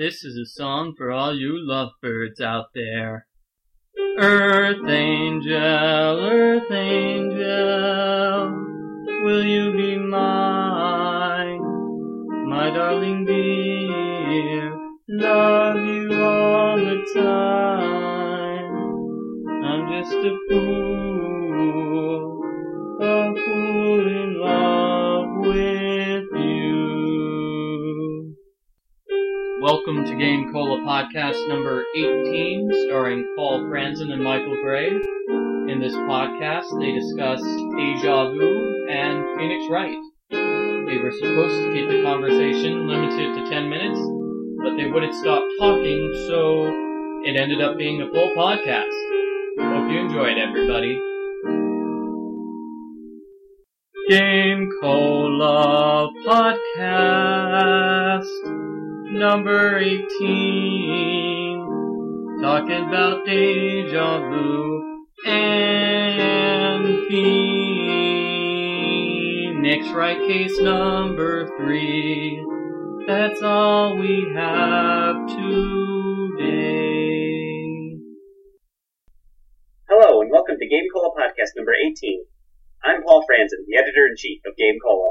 This is a song for all you lovebirds out there. Earth angel, earth angel, will you be mine? My darling dear, love you all the time. I'm just a fool, Welcome to Game Cola Podcast number 18, starring Paul Franzen and Michael Gray. In this podcast, they discuss Deja Vu and Phoenix Wright. They were supposed to keep the conversation limited to 10 minutes, but they wouldn't stop talking, so it ended up being a full podcast. Hope you enjoyed, everybody. Game Cola Podcast number 18. Talking about deja vu and Phoenix Wright case number 3. That's all we have today. Hello, and welcome to Game Cola Podcast number 18. I'm Paul Franzen, the editor in chief of Game Cola.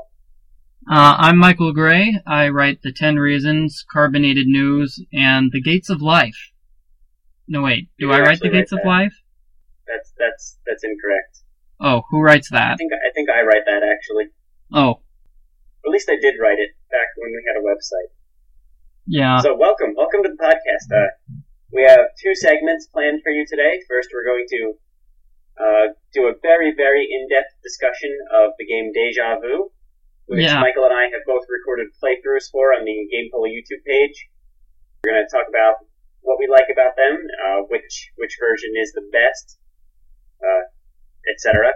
Uh, I'm Michael Gray. I write The Ten Reasons, Carbonated News, and The Gates of Life. No, wait. Do You I write The Gates write of. Life? That's that's that's incorrect. Oh, who writes that? I think I think I write that actually. Oh, at least I did write it back when we had a website. yeah. So welcome, welcome to the podcast. Uh, we have two segments planned for you today. First, we're going to uh, do a very very in-depth discussion of the game Deja Vu, which Yeah. Michael and I have both recorded playthroughs for on the Game Cola YouTube page. We're going to talk about what we like about them, uh, which which version is the best, uh, etc.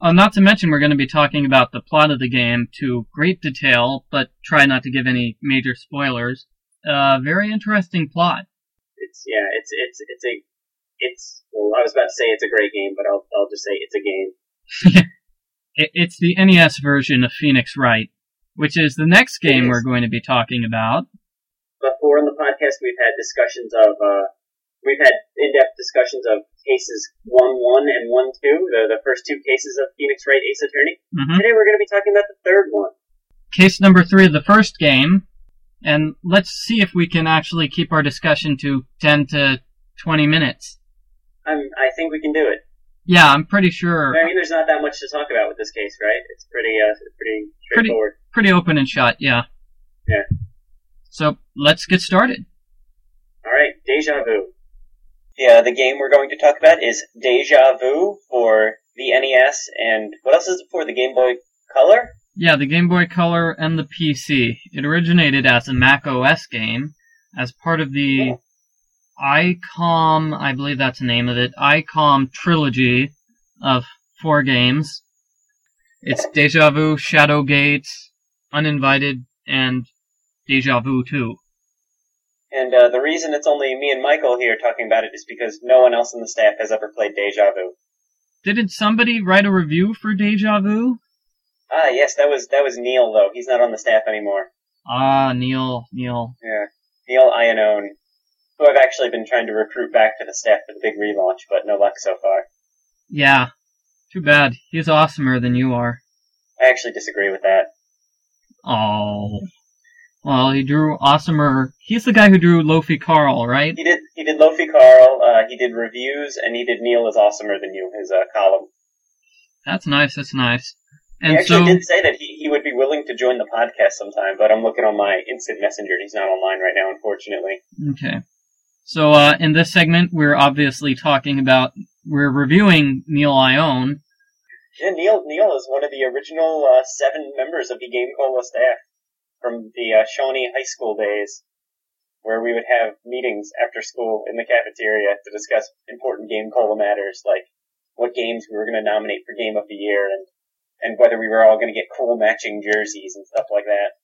Oh, not to mention we're going to be talking about the plot of the game to great detail, but try not to give any major spoilers. Uh, very interesting plot. It's yeah, it's it's it's a it's well, I was about to say it's a great game, but I'll I'll just say it's a game. It, it's the NES version of Phoenix Wright, which is the next game we're going to be talking about. Before in the podcast, we've had discussions of uh, we've had in-depth discussions of cases one one and one two, the the first two cases of Phoenix Wright Ace Attorney. hmm Today we're going to be talking about the third one. Case number three of the first game, and let's see if we can actually keep our discussion to 10 to 20 minutes. I'm I think we can do it. Yeah, I'm pretty sure. I mean, there's not that much to talk about with this case, right? It's pretty uh pretty Pretty- straightforward. Pretty open and shut, yeah. Yeah. So let's get started. All right, Deja Vu. Yeah, the game we're going to talk about is Deja Vu for the NES, and what else is it for? The Game Boy Color. Yeah, the Game Boy Color and the PC. It originated as a Mac OS game as part of the Oh. ICOM, I believe that's the name of it, ICOM trilogy of four games. It's Deja Vu, Shadowgate, Uninvited, and Deja Vu 2. And uh, the reason it's only me and Michael here talking about it is because no one else in the staff has ever played Deja Vu. Didn't somebody write a review for Deja Vu? Ah, yes, that was that was Neil though. He's not on the staff anymore. Ah, Neil, Neil. Yeah, Neil Iannone, who I've actually been trying to recruit back to the staff for the big relaunch, but no luck so far. Yeah. Too bad. He's awesomer than you are. I actually disagree with that. Oh. Well, he drew awesomer. He's the guy who drew Lofi Carl, right? He did he did Lofi Carl, uh, he did reviews, and he did Neil is awesomer than you, his uh, column. That's nice. That's nice. And he actually so, did say that he, he would be willing to join the podcast sometime, but I'm looking on my instant messenger and he's not online right now, unfortunately. okay. So, uh, in this segment, we're obviously talking about, we're reviewing Neil Iannone. Yeah, Neil Neil is one of the original uh, seven members of the Game Cola staff from the uh, Shawnee High School days, where we would have meetings after school in the cafeteria to discuss important Game Cola matters, like what games we were going to nominate for Game of the Year, and and whether we were all going to get cool matching jerseys and stuff like that.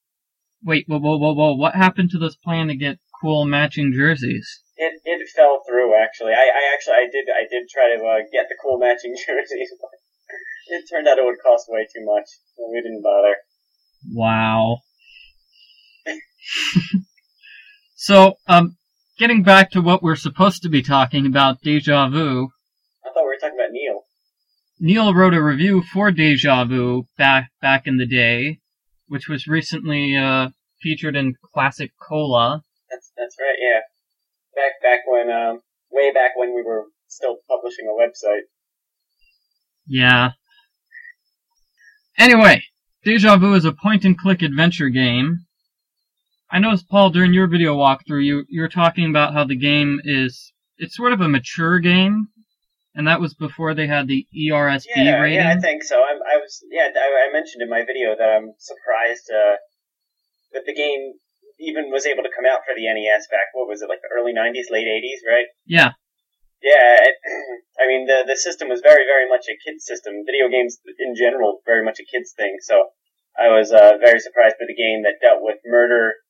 Wait, whoa, whoa, whoa, whoa. What happened to this plan to get cool matching jerseys? It it fell through actually. I, I actually I did I did try to uh, get the cool matching jerseys, but it turned out it would cost way too much. So we didn't bother. Wow. So, um, getting back to what we're supposed to be talking about, Deja Vu. I thought we were talking about Neil. Neil wrote a review for Deja Vu back back in the day, which was recently uh, featured in Classic Cola. That's that's right. Yeah, back back when um, way back when we were still publishing a website. Yeah. Anyway, Deja Vu is a point-and-click adventure game. I noticed, Paul, during your video walkthrough, you you were talking about how the game is it's sort of a mature game, and that was before they had the ERSB Yeah, rating. yeah, I think so. I'm, I was yeah, I, I mentioned in my video that I'm surprised uh, that the game even was able to come out for the NES back. What was it like the early '90s, late '80s, right? yeah, Yeah, it, I mean the the system was very very much a kids system. Video games in general very much a kids thing. So I was uh, very surprised that a game that dealt with murder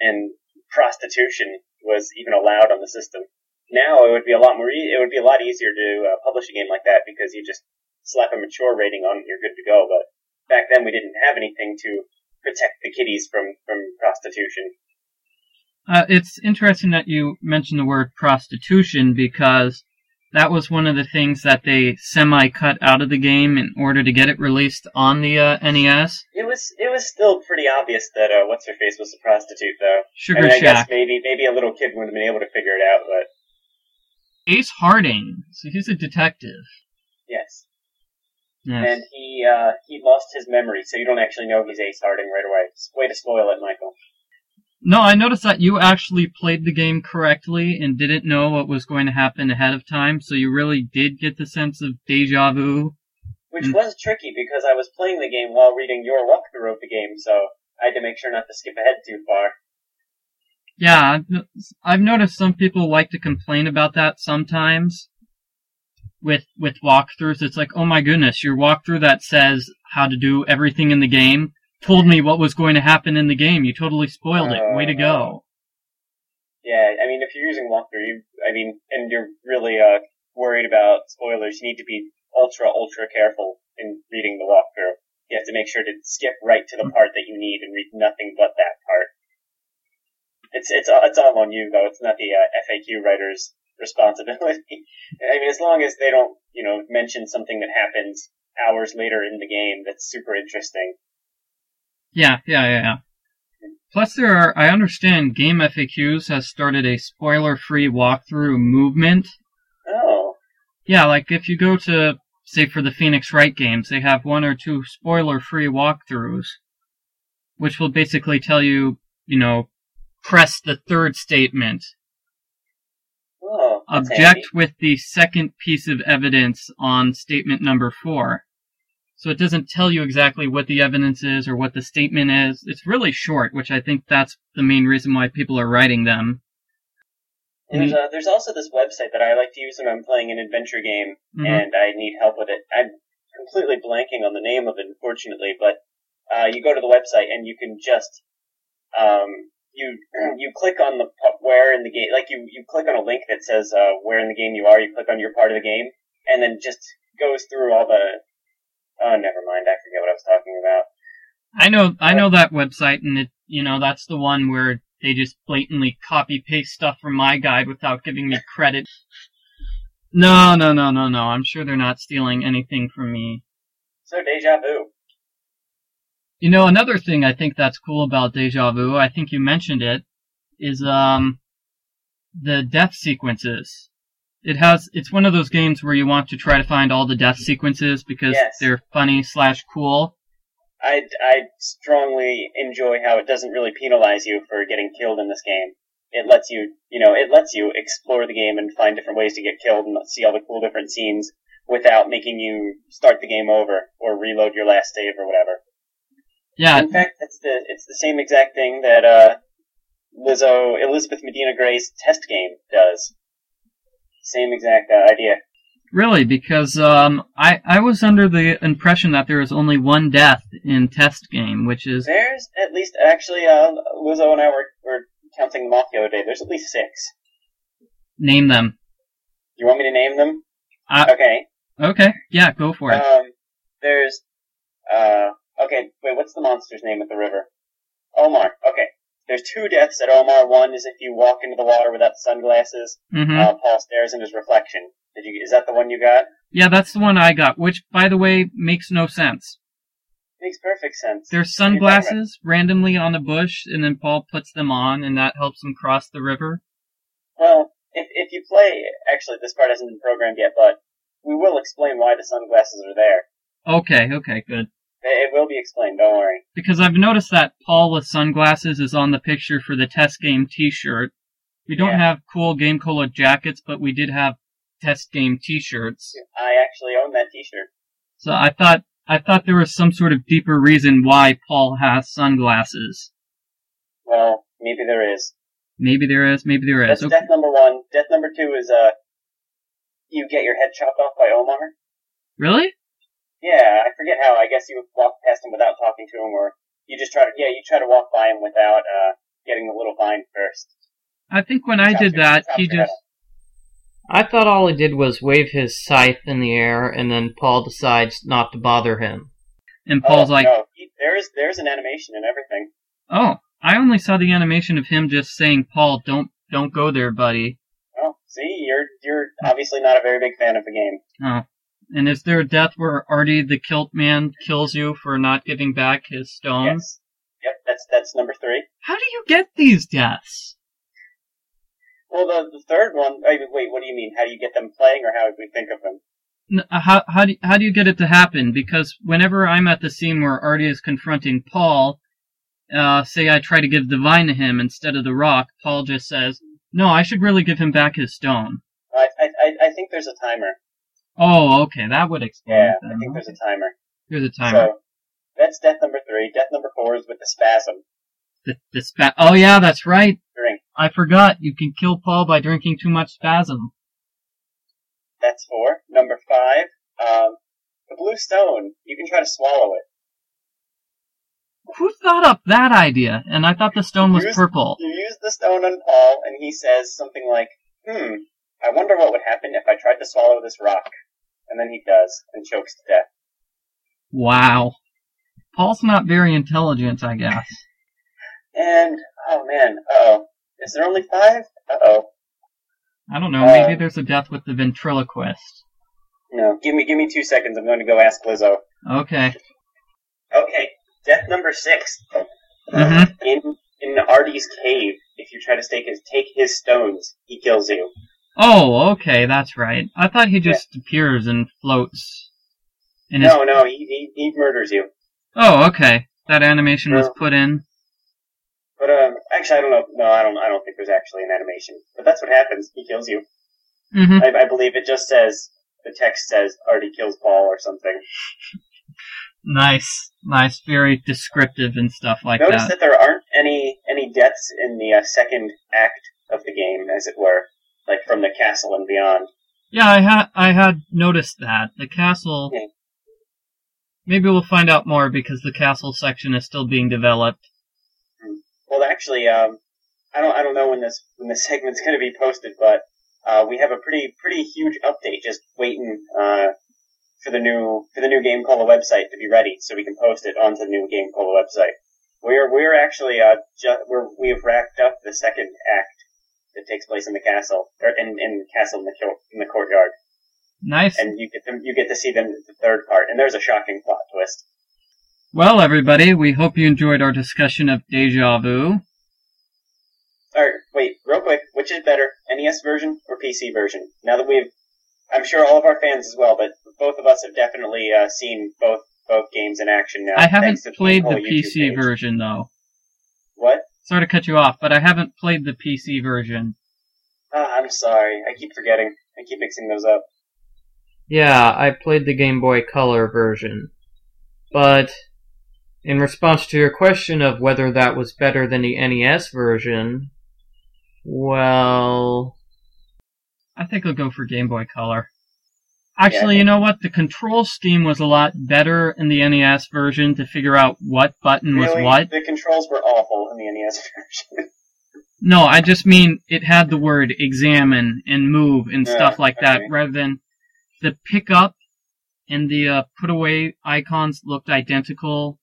and prostitution was even allowed on the system. Now it would be a lot more. E- it would be a lot easier to uh, publish a game like that because you just slap a mature rating on it, and you're good to go. But back then we didn't have anything to protect the kiddies from from prostitution. Uh, it's interesting that you mentioned the word prostitution because that was one of the things that they semi cut out of the game in order to get it released on the uh, NES. It was it was still pretty obvious that uh, what's her face was a prostitute though. Sugar I mean, I guess Shack. maybe maybe a little kid would have been able to figure it out, but Ace Harding. So he's a detective. yes. Yes. And he uh, he lost his memory, so you don't actually know he's Ace Harding right away. Way to spoil it, Michael. No, I noticed that you actually played the game correctly and didn't know what was going to happen ahead of time, so you really did get the sense of deja vu. Which Mm. was tricky because I was playing the game while reading your walkthrough of the game, so I had to make sure not to skip ahead too far. Yeah, I've, I've noticed some people like to complain about that sometimes with with walkthroughs. It's like, oh my goodness, your walkthrough that says how to do everything in the game told me what was going to happen in the game. You totally spoiled it. Way to go. Yeah, I mean, if you're using walkthrough, you, I mean, and you're really uh, worried about spoilers, you need to be ultra, ultra careful in reading the walkthrough. You have to make sure to skip right to the part that you need and read nothing but that part. It's it's it's all on you though. It's not the uh, FAQ writer's responsibility. I mean, as long as they don't, you know, mention something that happens hours later in the game that's super interesting. Yeah, yeah, yeah, yeah. Plus, there are, I understand Game FAQs has started a spoiler free walkthrough movement. Oh, Yeah, like if you go to, say, for the Phoenix Wright games, they have one or two spoiler free walkthroughs, which will basically tell you, you know, press the third statement, oh, object handy. with the second piece of evidence on statement number four. So it doesn't tell you exactly what the evidence is or what the statement is. It's really short, which I think that's the main reason why people are writing them. There's, uh, there's also this website that I like to use when I'm playing an adventure game Mhm. and I need help with it. I'm completely blanking on the name of it, unfortunately, but uh, you go to the website and you can just um, you you click on the where in the game, like you you click on a link that says uh, where in the game you are. You click on your part of the game, and then just goes through all the. Oh, never mind. I forget what I was talking about. I know, I know that website, and it, you know, that's the one where they just blatantly copy paste stuff from my guide without giving me credit. No, no, no, no, no. I'm sure they're not stealing anything from me. So deja vu. You know, another thing I think that's cool about Deja Vu, I think you mentioned it, is um the death sequences. It has it's one of those games where you want to try to find all the death sequences because Yes. they're funny slash cool. I I strongly enjoy how it doesn't really penalize you for getting killed in this game. It lets you, you know, it lets you explore the game and find different ways to get killed and see all the cool different scenes without making you start the game over or reload your last save or whatever. Yeah, In fact, it's the it's the same exact thing that uh, Lizzo Elizabeth Medina Gray's test game does. Same exact uh, idea. really, because um I I was under the impression that there was only one death in test game, which is There's at least actually uh, Lizzo and I were, were counting them off the other day. There's at least six. name them. You want me to name them? Uh, okay. Okay, yeah, go for it. Um, there's, uh, okay, wait, what's the monster's name at the river? Omar. Okay. There's two deaths at Omar. One is if you walk into the water without sunglasses. hmm Uh, Paul stares in his reflection. Did you? Is that the one you got? Yeah, that's the one I got, which, by the way, makes no sense. Makes perfect sense. There's What are you talking about? sunglasses randomly on a bush, and then Paul puts them on, and that helps him cross the river. Well, if if you play, actually, this part hasn't been programmed yet, but we will explain why the sunglasses are there. Okay, okay, good. It, will be explained. Don't worry. Because I've noticed that Paul with sunglasses is on the picture for the test game t-shirt. We don't Yeah. have cool Game Cola jackets, but we did have test game t-shirts. I actually own that T-shirt. So I thought, I thought there was some sort of deeper reason why Paul has sunglasses. Well, maybe there is. Maybe there is, maybe there is. That's Okay. death number one. Death number two is uh, you get your head chopped off by Omar. Really? Yeah, I forget how. I guess you would walk past him without talking to him, or you just try to. Yeah, you try to walk by him without uh getting the little vine first. I think when I did that, he just. I thought all he did was wave his scythe in the air, and then Paul decides not to bother him. And Paul's oh, like, no, he, there's there's an animation and everything. "Oh, I only saw the animation of him just saying, Paul, don't don't go there, buddy." Oh, see, you're you're obviously not a very big fan of the game. Oh, and is there a death where Artie the Kilt Man kills you for not giving back his stone? Yes. Yep, that's that's number three. How do you get these deaths? Well, the the third one. I mean, wait, what do you mean? How do you get them playing, or how do we think of them? How how do how do you get it to happen? Because whenever I'm at the scene where Artie is confronting Paul, uh, say I try to give the vine to him instead of the rock, Paul just says, "No, I should really give him back his stone." I I, I think there's a timer. Oh, okay, that would explain Yeah. I think there's a timer. There's a timer. So that's death number three. Death number four is with the spasm. the, the spa- Oh yeah, that's right. Drink. I forgot. You can kill Paul by drinking too much spasm. That's four. Number five, um, the blue stone. You can try to swallow it. Who thought up that idea? And I thought the stone was Use- purple. You use the stone on Paul, and he says something like, "Hmm, I wonder what would happen if I tried to swallow this rock." And then he does, and chokes to death. Wow. Paul's not very intelligent, I guess. And oh man, uh oh, is there only five? Uh oh. I don't know. Maybe Uh, there's a death with the ventriloquist. No, give me give me two seconds. I'm going to go ask Lizzo. Okay. Okay, death number six. Mhm. In in Artie's cave, if you try to take his take his stones, he kills you. Oh, okay, that's right. I thought he just appears and floats. In his... No, no, he, he he murders you. Oh, okay. That animation was put in. But um, actually, I don't know. No, I don't. I don't think there's actually an animation. But that's what happens. He kills you. hmm I, I believe it just says the text says Artie kills Paul or something. Nice, nice, very descriptive and stuff like Notice that. Notice that there aren't any any deaths in the uh, second act of the game, as it were, like from the castle and beyond. Yeah, I had I had noticed that the castle. Yeah. Maybe we'll find out more because the castle section is still being developed. Well, actually, um, I don't I don't know when this when this segment's going to be posted, but uh, we have a pretty pretty huge update just waiting uh, for the new for the new Game Cola website to be ready, so we can post it onto the new Game Cola website. We're we're actually uh ju- we're we have racked up the second act that takes place in the castle or in in the castle in the in the courtyard, Nice. and you get them you get to see them the third part, and there's a shocking plot twist. Well, everybody, we hope you enjoyed our discussion of Deja Vu. All right, wait, real quick, which is better, NES version or PC version? Now that we've, I'm sure all of our fans as well, but both of us have definitely uh, seen both both games in action now. I haven't to the played the PC page. version though. What? Sorry to cut you off, but I haven't played the PC version. Ah, I'm sorry, I keep forgetting. I keep mixing those up. Yeah, I played the Game Boy Color version. But in response to your question of whether that was better than the NES version, well, I think I'll go for Game Boy Color. Actually, Yeah. you know what? The control scheme was a lot better in the NES version to figure out what button was Really, what. the controls were awful in the NES version. No, I just mean it had the word examine and move and Yeah, stuff like that okay. rather than the pick up and the uh, put away icons looked identical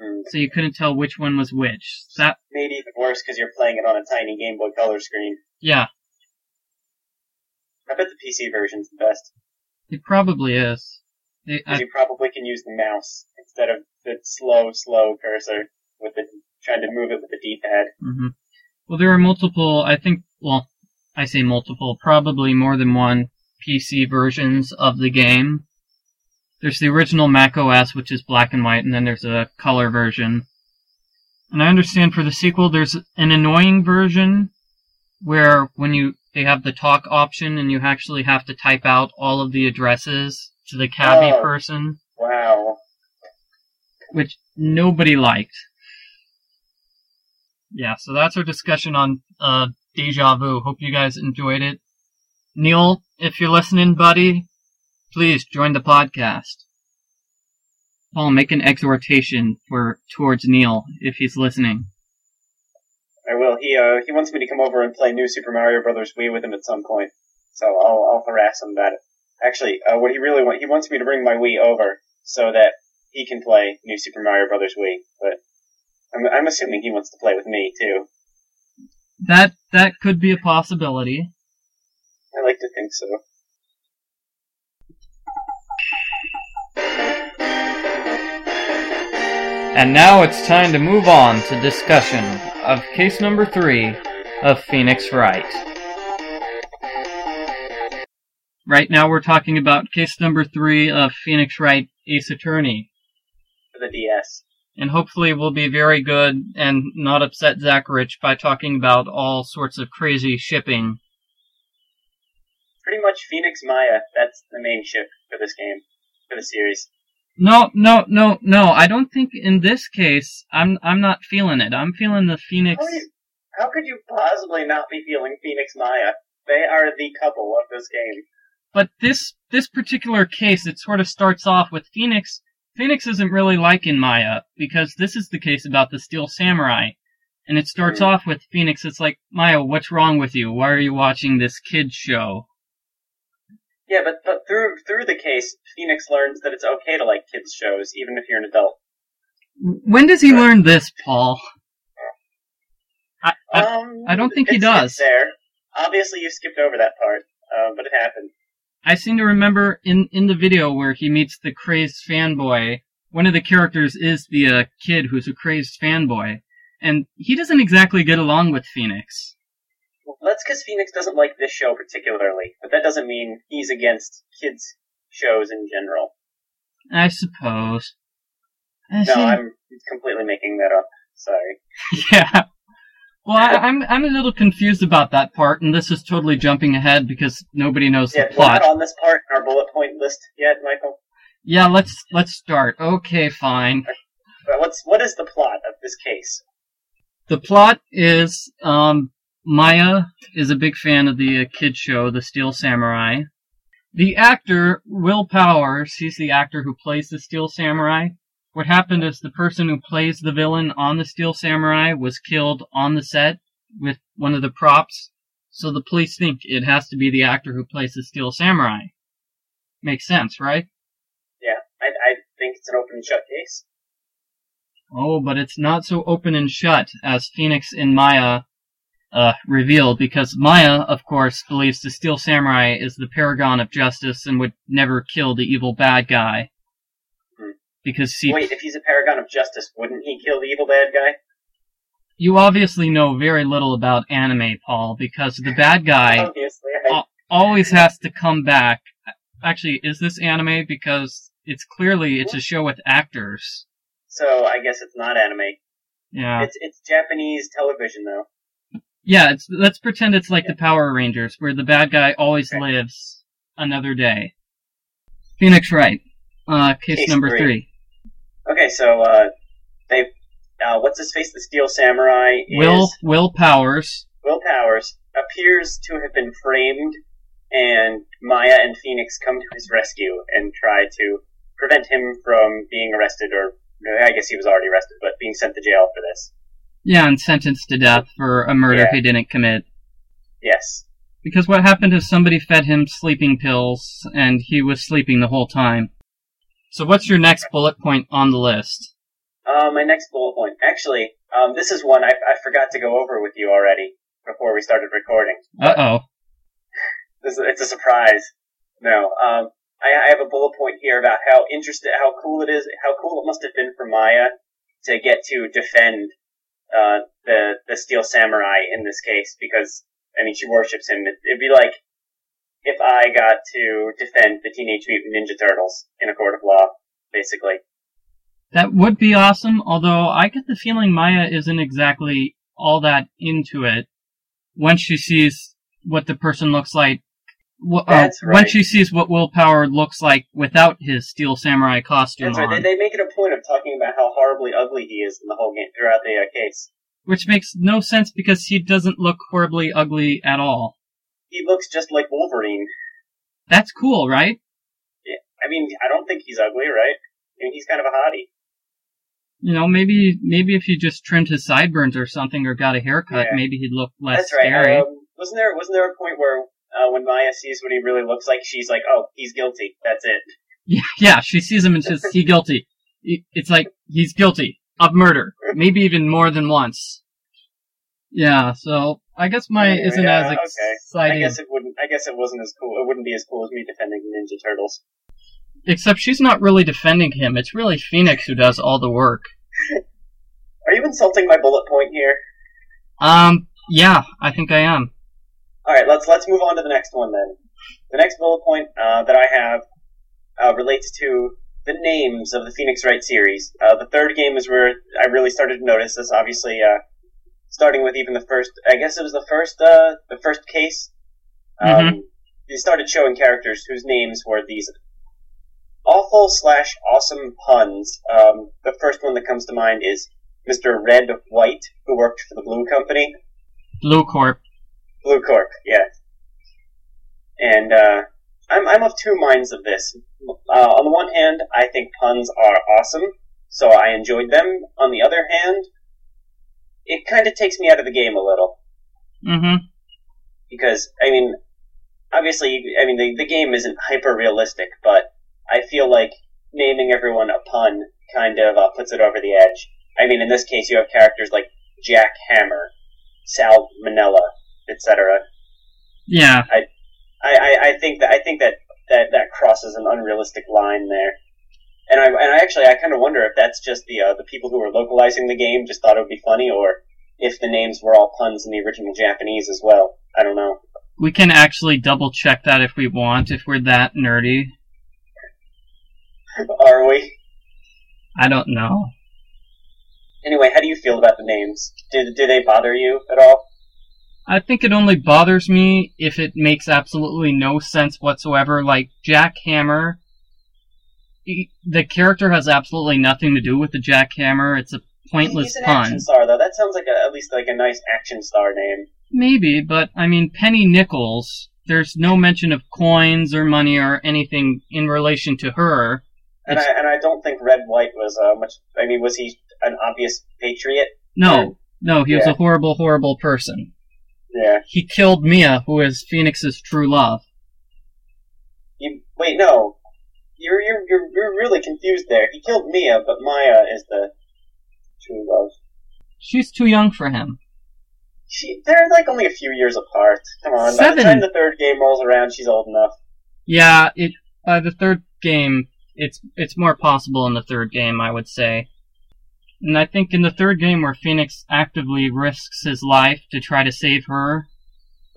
Hmm. so you couldn't tell which one was which. That Maybe even worse because you're playing it on a tiny Game Boy Color screen. yeah, I bet the PC version's the best. It probably is. Because I, you probably can use the mouse instead of the slow, slow cursor with the trying to move it with the D-pad. hmm Well, there are multiple. I think. Well, I say multiple. Probably more than one PC versions of the game. There's the original Mac OS, which is black and white, and then there's a color version. And I understand for the sequel, there's an annoying version where when you they have the talk option and you actually have to type out all of the addresses to the cabbie Oh. person, Wow. which nobody liked. Yeah, so that's our discussion on uh, Deja Vu. Hope you guys enjoyed it. Neil, if you're listening, buddy, please join the podcast. Paul, make an exhortation for towards Neil if he's listening. I will. He uh he wants me to come over and play New Super Mario Brothers Wii with him at some point, so I'll I'll harass him about it. Actually, uh, what he really wants he wants me to bring my Wii over so that he can play New Super Mario Brothers Wii, but I'm I'm assuming he wants to play with me too. That that could be a possibility. I like to think so. And now it's time to move on to discussion of case number three of Phoenix Wright. Right now we're talking about case number three of Phoenix Wright Ace Attorney. For the DS. And hopefully we'll be very good and not upset Zach Rich by talking about all sorts of crazy shipping. Pretty much Phoenix Maya. That's the main ship for this game, for the series. No, no, no, no. I don't think in this case I'm I'm not feeling it. I'm feeling the Phoenix How, you, how could you possibly not be feeling Phoenix Maya? They are the couple of this game. But this this particular case, it sort of starts off with Phoenix. Phoenix isn't really liking Maya because this is the case about the Steel Samurai, and it starts Mhm. off with Phoenix. It's like Maya, what's wrong with you? Why are you watching this kid show? Yeah, but, but through through the case, Phoenix learns that it's okay to like kids shows, even if you're an adult. When does he Right. learn this, Paul? I, I, Um, I don't think he does. There. Obviously, you skipped over that part, uh, but it happened. I seem to remember in in the video where he meets the crazed fanboy. One of the characters is the uh, kid who's a crazed fanboy, and he doesn't exactly get along with Phoenix. Well, that's because Phoenix doesn't like this show particularly, but that doesn't mean he's against kids shows in general. I suppose. I No, I'm completely making that up. Sorry. yeah. Well, I, I'm I'm a little confused about that part, and this is totally jumping ahead because nobody knows Yeah, the we're not plot. on this part in our bullet point list yet, Michael. Yeah, let's let's start. Okay, fine. But what's what is the plot of this case? The plot is um, Maya is a big fan of the uh, kid show, The Steel Samurai. The actor Will Powers, he's the actor who plays the Steel Samurai. What happened is the person who plays the villain on the Steel Samurai was killed on the set with one of the props. So the police think it has to be the actor who plays the Steel Samurai. Makes sense, right? Yeah, I, I think it's an open and shut case. Oh, but it's not so open and shut as Phoenix and Maya uh, reveal, because Maya, of course, believes the Steel Samurai is the paragon of justice and would never kill the evil bad guy. Hmm. Because see, Wait, if he's a paragon of justice, wouldn't he kill the evil bad guy? you obviously know very little about anime, Paul, because the bad guy always has to come back. Actually, is this anime? Because it's clearly it's a show with actors. so I guess it's not anime. Yeah. It's it's Japanese television though. Yeah, it's, let's pretend it's like the Power Rangers, where the bad guy always Okay. lives another day. Phoenix Wright, uh, case, Case number three. three. Okay, so uh, they uh, what's his face? The Steel Samurai is Will Will Powers. Will Powers appears to have been framed, and Maya and Phoenix come to his rescue and try to prevent him from being arrested, or I guess he was already arrested, but being sent to jail for this. Yeah, and sentenced to death for a murder Yeah. he didn't commit. Yes. Because what happened is somebody fed him sleeping pills, and he was sleeping the whole time. So what's your next bullet point on the list? Uh, my next bullet point. Actually, um, this is one I, I forgot to go over with you already before we started recording. Uh oh. This, it's a surprise. No, um, I, I have a bullet point here about how interested, how cool it is, how cool it must have been for Maya to get to defend uh, the the Steel Samurai in this case because I mean she worships him. It, it'd be like if I got to defend the Teenage Mutant Ninja Turtles in a court of law, basically. That would be awesome, although I get the feeling Maya isn't exactly all that into it once she sees what the person looks like. Uh, right. Once she sees what Willpower looks like without his Steel Samurai costume That's right. They, on, they make it a point of talking about how horribly ugly he is in the whole game throughout the uh, case. which makes no sense because he doesn't look horribly ugly at all. He looks just like Wolverine. That's cool, right? Yeah. I mean, I don't think he's ugly, right? I mean, he's kind of a hottie. You know, maybe maybe if he just trimmed his sideburns or something or got a haircut, Yeah. maybe he'd look less That's right. scary. Um, wasn't there wasn't there a point where uh, when Maya sees what he really looks like, she's like, "Oh, he's guilty. That's it." Yeah, yeah, she sees him and says, he guilty. It's like, he's guilty of murder. Maybe even more than once. Yeah, so, I guess my Anyway, isn't yeah, as okay. I exciting. guess it wouldn't. I guess it wasn't as cool. It wouldn't be as cool as me defending the Ninja Turtles. Except she's not really defending him. It's really Phoenix who does all the work. Are you insulting my bullet point here? Um, yeah, I think I am. All right, let's let's move on to the next one then. The next bullet point uh, that I have uh, relates to the names of the Phoenix Wright series. Uh, the third game is where I really started to notice this. Obviously, uh, starting with even the first. I guess it was the first uh, the first case. Um, Mhm. They started showing characters whose names were these awful slash awesome puns. Um, the first one that comes to mind is Mr. Red White, who worked for the Blue Company. Blue Corp. Blue Corp, yeah. And uh, I'm I'm of two minds of this. Uh, on the one hand, I think puns are awesome, so I enjoyed them. On the other hand, it kind of takes me out of the game a little Mm-hmm. because I mean, obviously, I mean the the game isn't hyper realistic, but I feel like naming everyone a pun kind of uh, puts it over the edge. I mean, in this case, you have characters like Jack Hammer, Sal Manella, etc. Yeah, I, I, I think that I think that, that that crosses an unrealistic line there, and I and I actually I kind of wonder if that's just the uh, the people who were localizing the game just thought it would be funny, or if the names were all puns in the original Japanese as well. I don't know. we can actually double check that if we want, if we're that nerdy. Are we? I don't know. Anyway, how do you feel about the names? Do do they bother you at all? I think it only bothers me if it makes absolutely no sense whatsoever. Like Jack Hammer, he- the character has absolutely nothing to do with the Jack Hammer. It's a pointless He's an pun. action star though. That sounds like a, at least like a nice action star name. Maybe, but I mean, Penny Nichols. There's no mention of coins or money or anything in relation to her. And I and I don't think Red White was uh, much. I mean, was he an obvious patriot? No, no, he was a horrible, horrible person. Yeah. He killed Mia, who is Phoenix's true love. You wait, no. You're you're you're you're really confused there. He killed Mia, but Maya is the true love. She's too young for him. She they're like only a few years apart. Come on. By the time the third game rolls around, she's old enough. Yeah, it by the third game, it's it's more possible in the third game, I would say. And I think in the third game where Phoenix actively risks his life to try to save her,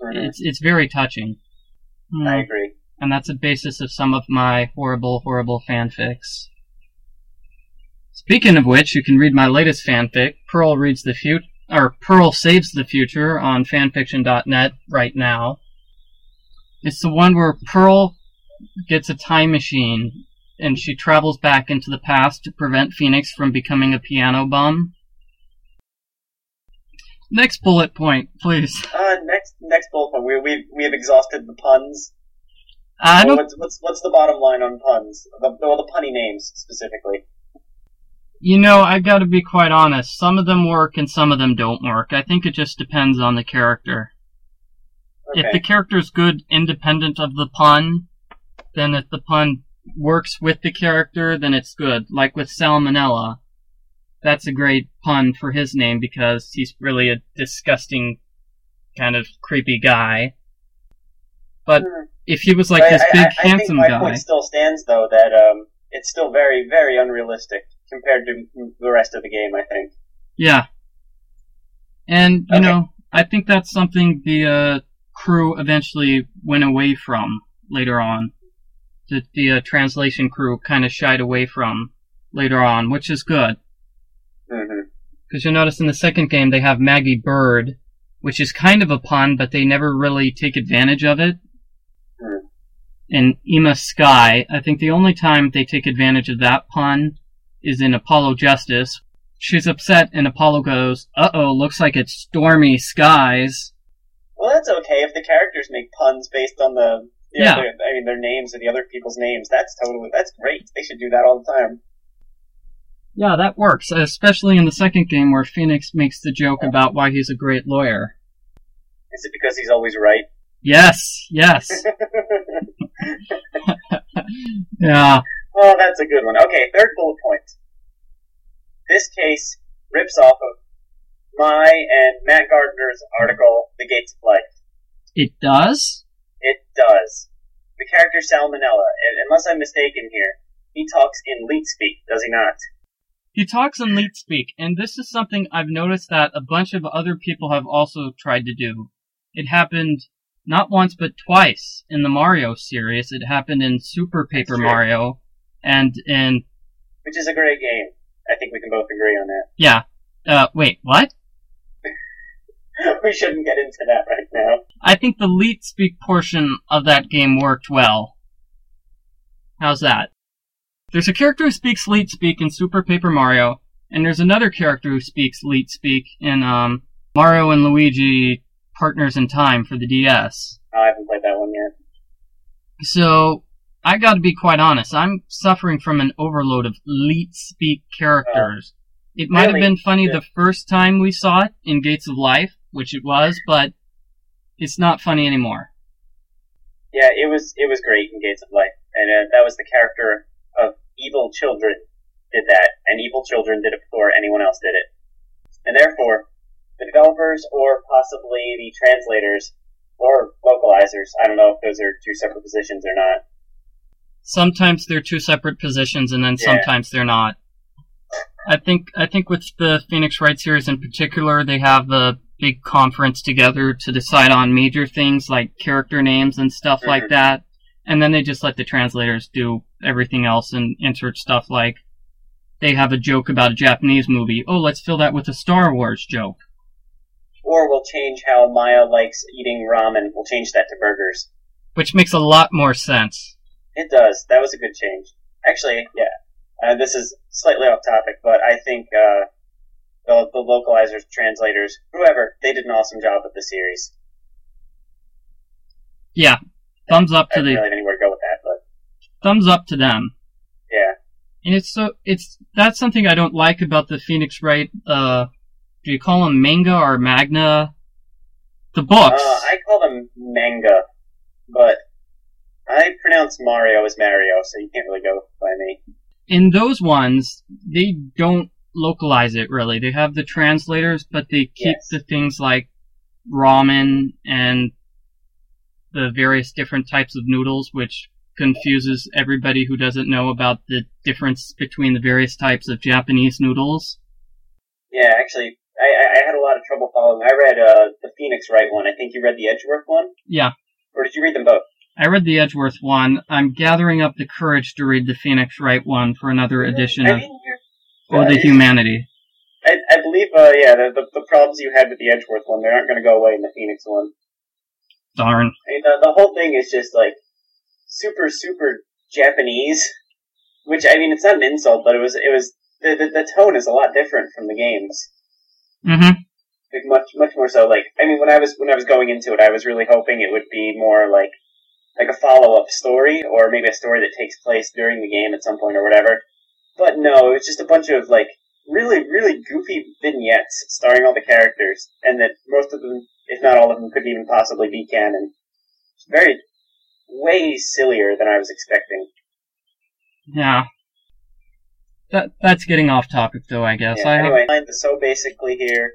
Mhm. it's it's very touching. Hmm. I agree. and that's the basis of some of my horrible, horrible fanfics. Speaking of which, you can read my latest fanfic, Pearl Reads the Future, or Pearl Saves the Future on fanfiction.net right now. It's the one where Pearl gets a time machine and she travels back into the past to prevent Phoenix from becoming a piano bum. Next bullet point, please. Uh, next next bullet point. We we we have exhausted the puns. I don't what's, what's what's the bottom line on puns? The well, the punny names specifically. You know, I've gotta be quite honest. Some of them work and some of them don't work. I think it just depends on the character. Okay. If the character's good independent of the pun, then if the pun works with the character, then it's good. Like with Sal Manella. that's a great pun for his name because he's really a disgusting, kind of creepy guy. But Hmm. if he was like I- this big, I, I handsome think my guy, point still stands, though, that um, it's still very, very unrealistic compared to the rest of the game. I think. yeah. And you Okay. know, I think that's something the uh, crew eventually went away from later on. That the uh, translation crew kind of shied away from later on, which is good. Because you'll notice in the second game they have Maggie Bird, which is kind of a pun, but they never really take advantage of it. Hmm. And Ema Skye, I think the only time they take advantage of that pun is in Apollo Justice. She's upset and Apollo goes, uh oh, looks like it's stormy skies. Well, that's okay if the characters make puns based on the. You know, Yeah. their- I mean, their names or the other people's names. That's totally. That's great. They should do that all the time. Yeah, that works, especially in the second game where Phoenix makes the joke about why he's a great lawyer. Is it because he's always right? Yes, yes. yeah. Oh, that's a good one. Okay, third bullet point. This case rips off of my and Matt Gardner's article, The Gates of Life. It does? It does. The character Sal Manella, unless I'm mistaken here, he talks in leet speak, does he not? He talks in leet speak, and this is something I've noticed that a bunch of other people have also tried to do. It happened not once but twice in the Mario series. It happened in Super Paper. Mario, and in Which is a great game. I think we can both agree on that. yeah. Uh, wait, what? we shouldn't get into that right now. I think the leet speak portion of that game worked well. How's that? There's a character who speaks leet speak in Super Paper Mario, and there's another character who speaks leet speak in um, Mario and Luigi Partners in Time for the DS. Oh, I haven't played that one yet. So I got to be quite honest. I'm suffering from an overload of leet speak characters. it might have been funny Yeah. the first time we saw it in Gates of Life, which it was, but it's not funny anymore. Yeah, it was it was great in Gates of Life, and uh, that was the character of Evil Children did that, and Evil Children did it before anyone else did it, and therefore the developers or possibly the translators or localizers, I don't know if those are two separate positions or not. Sometimes they're two separate positions, and then Yeah. sometimes they're not. I think I think with the Phoenix Wright series in particular, they have a big conference together to decide on major things like character names and stuff like Mhm. that, and then they just let the translators do everything else and insert stuff like they have a joke about a Japanese movie. Oh, let's fill that with a Star Wars joke. Or we'll change how Maya likes eating ramen. We'll change that to burgers. Which makes a lot more sense. It does. That was a good change. Actually, yeah. Uh, this is slightly off topic, but I think uh, the, the localizers, translators, whoever, they did an awesome job with the series. Yeah. Thumbs up I to don't really have anywhere to go with that, but thumbs up to them. yeah. And it's so it's that's something I don't like about the Phoenix Wright. Uh, do you call them manga or magna? The books. Uh, I call them manga, but I pronounce Mario as Mario, so you can't really go by me. In those ones, they don't localize it really. They have the translators, but they keep Yes. the things like ramen and the various different types of noodles, which confuses everybody who doesn't know about the difference between the various types of Japanese noodles. Yeah, actually, I, I- had a lot of trouble following. I read uh, the Phoenix Wright one. I think you read the Edgeworth one, Yeah, or did you read them both? I read the Edgeworth one. I'm gathering up the courage to read the Phoenix Wright one for another edition I of mean, you're- For the Humanity. I, I believe, uh, yeah, the, the, the problems you had with the Edgeworth one, they aren't going to go away in the Phoenix one. Darn. I mean, the, the whole thing is just like super, super Japanese. Which I mean, it's not an insult, but it was, it was the, the, the tone is a lot different from the games. Mm-hmm. Like much, much more so. Like, I mean, when I was when I was going into it, I was really hoping it would be more like like a follow up story, or maybe a story that takes place during the game at some point or whatever. But no, it was just a bunch of like really, really goofy vignettes starring all the characters, and that most of them, if not all of them, couldn't even possibly be canon. It's very, way sillier than I was expecting. Yeah. that that's getting off topic though. I guess. Yeah, I have- anyway, so basically here,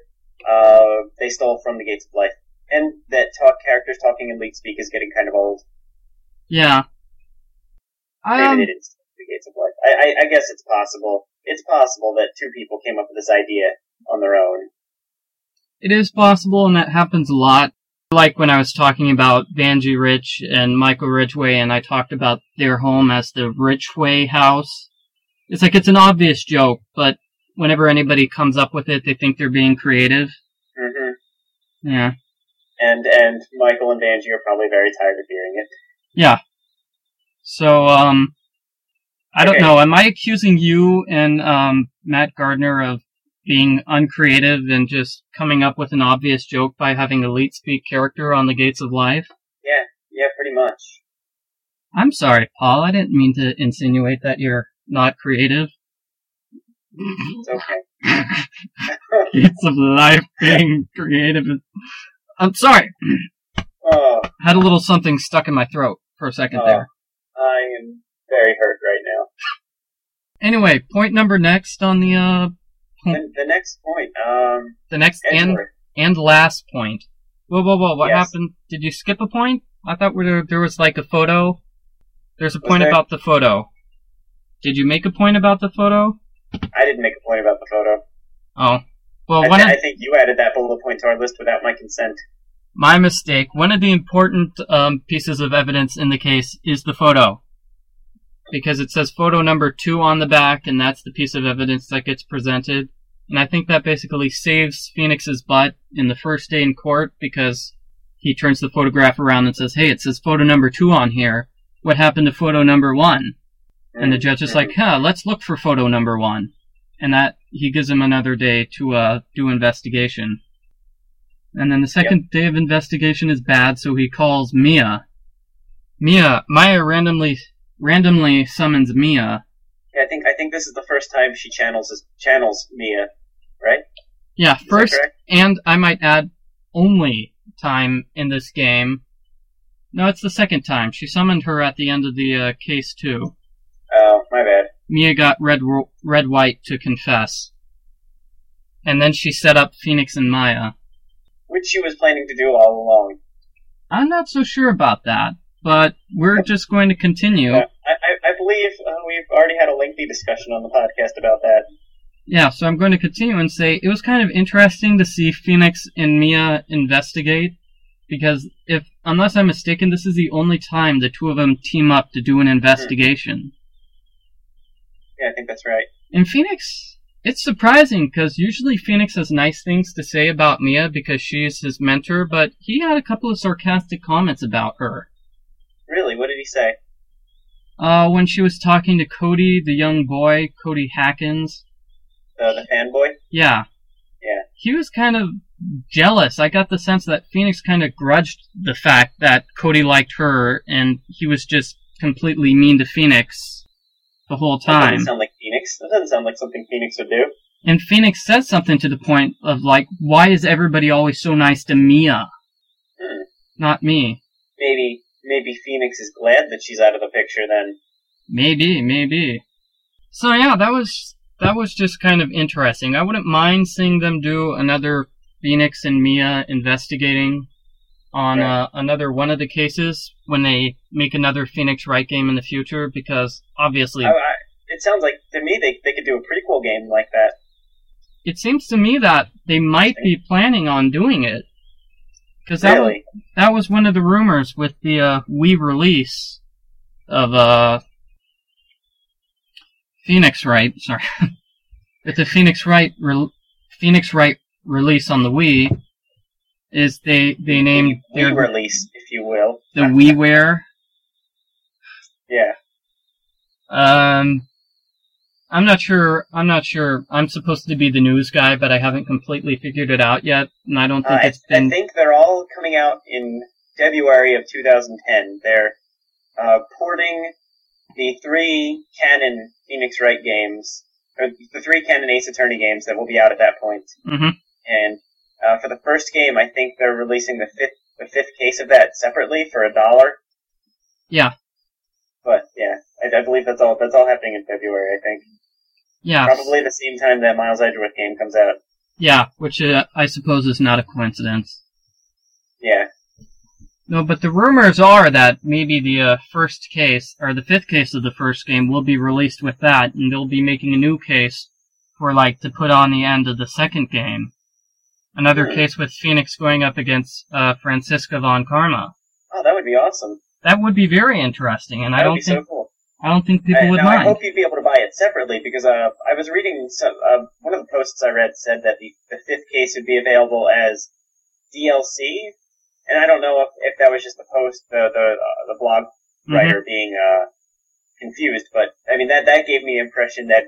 uh, they stole from the Gates of Life. And that talk characters talking in leet speak is getting kind of old. yeah. Maybe Um, they didn't steal from the Gates of Life. I, I, I guess it's possible. It's possible that two people came up with this idea on their own. It is possible, and that happens a lot. Like when I was talking about Vanjie Rich and Michael Ridgway, and I talked about their home as the Ridgway house. It's like it's an obvious joke, but whenever anybody comes up with it, they think they're being creative. Mm-hmm. Yeah. And and Michael and Vanjie are probably very tired of hearing it. Yeah. So, um, I don't Okay. know. Am I accusing you and, um, Matt Gardner of being uncreative and just coming up with an obvious joke by having Elite speak character on the Gates of Life? Yeah, yeah, pretty much. I'm sorry, Paul. I didn't mean to insinuate that you're not creative. It's okay. Gates of Life being creative. I'm sorry. Oh, Had a little something stuck in my throat for a second Oh. there. I am very hurt right now. Anyway, point number next on the, uh, The, the next point, um, the next and Edward. and last point. Whoa, whoa, whoa! What Yes. happened? Did you skip a point? I thought there there was like a photo. There's a Was point there? about the photo. Did you make a point about the photo? I didn't make a point about the photo. Oh, well, I, thi- I think you added that bullet point to our list without my consent. my mistake. One of the important um, pieces of evidence in the case is the photo, because it says photo number two on the back, and that's the piece of evidence that gets presented. And I think that basically saves Phoenix's butt in the first day in court because he turns the photograph around and says, "Hey, it says photo number two on here. What happened to photo number one?" And the judge is like, "Huh, let's look for photo number one." And that he gives him another day to uh, do investigation. And then the second day of investigation is bad, so he calls Mia. Mia, Maya randomly randomly summons Mia. Yeah, I think I think this is the first time she channels channels Mia, right? Yeah, Is first and I might add only time in this game. No, it's the second time. She summoned her at the end of the uh, case too. Oh, my bad. Mia got red Redd White to confess, and then she set up Phoenix and Maya. Which she was planning to do all along. I'm not so sure about that, but we're just going to continue. Uh, I, I, believe uh, we've already had a lengthy discussion on the podcast about that. Yeah, so I'm going to continue and say it was kind of interesting to see Phoenix and Mia investigate because if unless I'm mistaken, this is the only time the two of them team up to do an investigation. Yeah, I think that's right. And Phoenix, it's surprising because usually Phoenix has nice things to say about Mia because she's his mentor, but he had a couple of sarcastic comments about her. Really, what did he say? Uh, when she was talking to Cody, the young boy, Cody Hackins, The, the fanboy? Yeah. Yeah. He was kind of jealous. I got the sense that Phoenix kind of grudged the fact that Cody liked her and he was just completely mean to Phoenix the whole That time. doesn't sound like Phoenix. That doesn't sound like something Phoenix would do. And Phoenix says something to the point of like, why is everybody always so nice to Mia? Hmm. Not me. Maybe, maybe Phoenix is glad that she's out of the picture then. Maybe, maybe. So yeah, that was that was just kind of interesting. I wouldn't mind seeing them do another Phoenix and Mia investigating on Right. uh, another one of the cases when they make another Phoenix Wright game in the future because obviously I, I, it sounds like, to me, they, they could do a prequel game like that. it seems to me that they might be planning on doing it. Cause that was, Really? that was one of the rumors with the uh, Wii release of uh Phoenix Wright. Sorry, with the Phoenix Wright re- Phoenix Wright release on the Wii is they they named We their release, if you will. the WiiWare. Yeah. Um, I'm not sure. I'm not sure. I'm supposed to be the news guy, but I haven't completely figured it out yet, and I don't Uh, think I, been. I think they're all coming out in February of 2010. They're uh, porting the three canon Phoenix Wright games, or the three canon Ace Attorney games that will be out at that point. hmm And uh, for the first game, I think they're releasing the fifth the fifth case of that separately for a dollar. Yeah. But yeah, I, I believe that's all that's all happening in February. I think. Yeah. Probably the same time that Miles Edgeworth game comes out. Yeah, which uh, I suppose is not a coincidence. Yeah. No, but the rumors are that maybe the uh, first case, or the fifth case of the first game, will be released with that, and they'll be making a new case for, like, to put on the end of the second game. Another Hmm. case with Phoenix going up against uh, Franziska von Karma. Oh, that would be awesome. That would be very interesting, and I That would don't be think so cool. I don't think people I, would now, I hope you'd be able to buy it separately because uh, I was reading some, uh, one of the posts I read said that the, the fifth case would be available as DLC, and I don't know if, if that was just the post, the the, uh, the blog Mhm. writer being uh, confused, but I mean that that gave me the impression that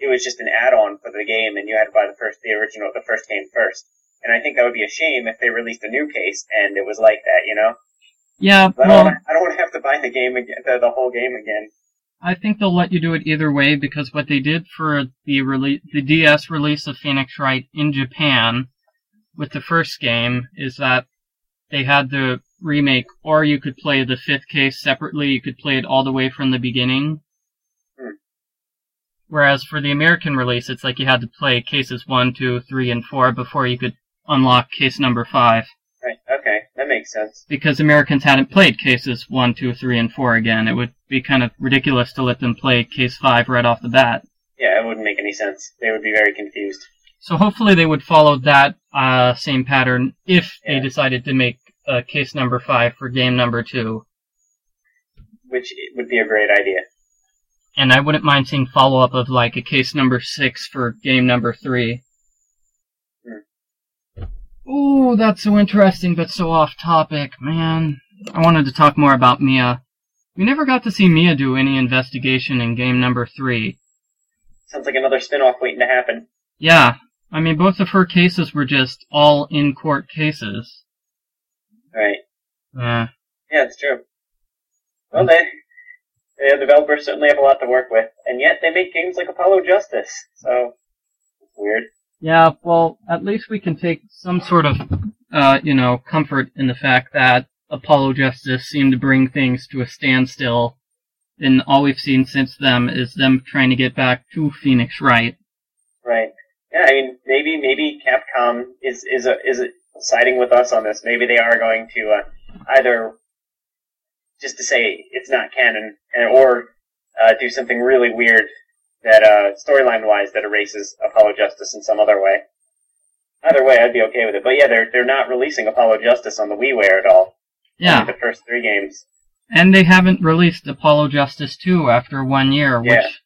it was just an add-on for the game, and you had to buy the first, the original, the first game first. And I think that would be a shame if they released a new case and it was like that, you know. Yeah, I don't, well, I don't want to have to buy the game again, the, the whole game again. I think they'll let you do it either way because what they did for the release, the DS release of Phoenix Wright in Japan with the first game is that they had the remake, or you could play the fifth case separately. You could play it all the way from the beginning. Hmm. Whereas for the American release, it's like you had to play cases one, two, three, and four before you could unlock case number five. Right. Okay, that makes sense. Because Americans hadn't played cases one, two, three, and four again. It would be kind of ridiculous to let them play case five right off the bat. Yeah, it wouldn't make any sense. They would be very confused. So hopefully they would follow that uh, same pattern if they decided to make uh, case number five for game number two. Which would be a great idea. And I wouldn't mind seeing follow up of like a case number six for game number three. Ooh, that's so interesting, but so off topic, man. I wanted to talk more about Mia. We never got to see Mia do any investigation in game number three. Sounds like another spin-off waiting to happen. Yeah, I mean, both of her cases were just all in court cases. Right. Yeah. Yeah, it's true. Well, they, the developers certainly have a lot to work with, and yet they make games like Apollo Justice. So, it's weird. Yeah, well, at least we can take some sort of, uh, you know, comfort in the fact that Apollo Justice seemed to bring things to a standstill, and all we've seen since them is them trying to get back to Phoenix Wright. Right. Yeah, I mean, maybe maybe Capcom is is a, is a siding with us on this. Maybe they are going to uh, either just to say it's not canon, and, or uh, do something really weird that uh, storyline wise that erases Apollo Justice in some other way. Either way, I'd be okay with it. But yeah, they're they're not releasing Apollo Justice on the WiiWare at all. Yeah, the first three games. and they haven't released Apollo Justice 2 after one year, Yeah. which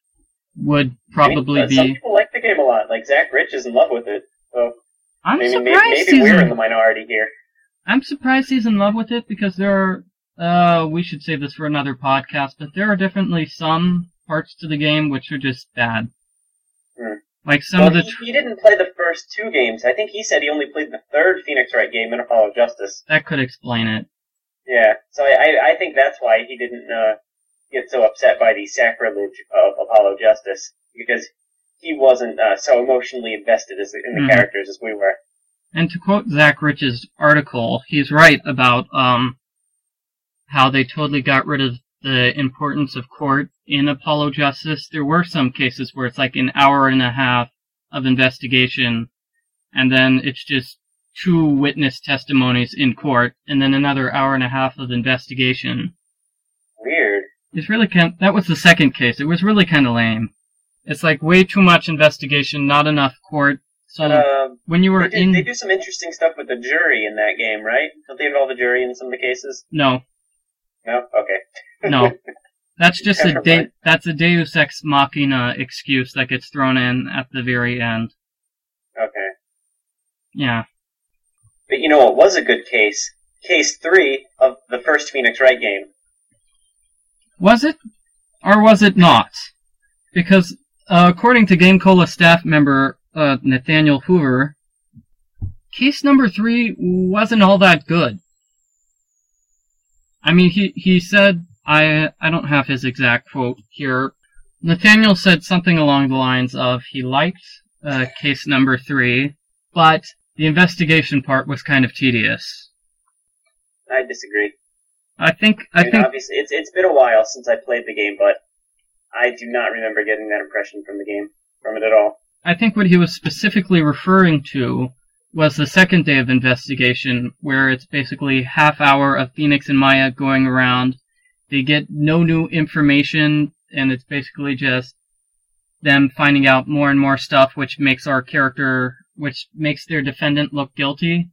would I mean, probably but some people like the game a lot. Like Zach Rich is in love with it. So I'm maybe maybe, surprised maybe he's we're in in, the minority here. I'm surprised he's in love with it because there are, uh, we should save this for another podcast, but there are definitely some parts to the game which are just bad. Hmm. Like some well, of the, he, tr- he didn't play the first two games. I think he said he only played the third Phoenix Wright game in Apollo Justice. that could explain it. Yeah, so I, I, think that's why he didn't uh, get so upset by the sacrilege of Apollo Justice because he wasn't uh, so emotionally invested as in the Mhm. characters as we were. And to quote Zach Rich's article, he's right about, um, how they totally got rid of the importance of court in Apollo Justice. There were some cases where it's like an hour and a half of investigation, and then it's just two witness testimonies in court, and then another hour and a half of investigation. Weird. It's really kind. That was the second case. It was really kind of lame. It's like way too much investigation, not enough court. So Um, when you were they, do, in, they do some interesting stuff with the jury in that game, right? Don't they involve the jury in some of the cases? no, No. Okay. No, that's just a de- that's a Deus ex machina excuse that gets thrown in at the very end. Okay. Yeah, But you know what was a good case? Case three of the first Phoenix Wright game. was it or was it not? Because uh, according to Game Cola staff member uh, Nathaniel Hoover, case number three wasn't all that good. I mean, he he said I I don't have his exact quote here. Nathaniel said something along the lines of he liked uh, case number three, but the investigation part was kind of tedious. I disagree. I think I, I mean, think obviously, it's it's been a while since I played the game, but I do not remember getting that impression from the game. from it at all. I think what he was specifically referring to was the second day of investigation, where it's basically half hour of Phoenix and Maya going around. They get no new information, and it's basically just them finding out more and more stuff, which makes our character, which makes their defendant look guilty.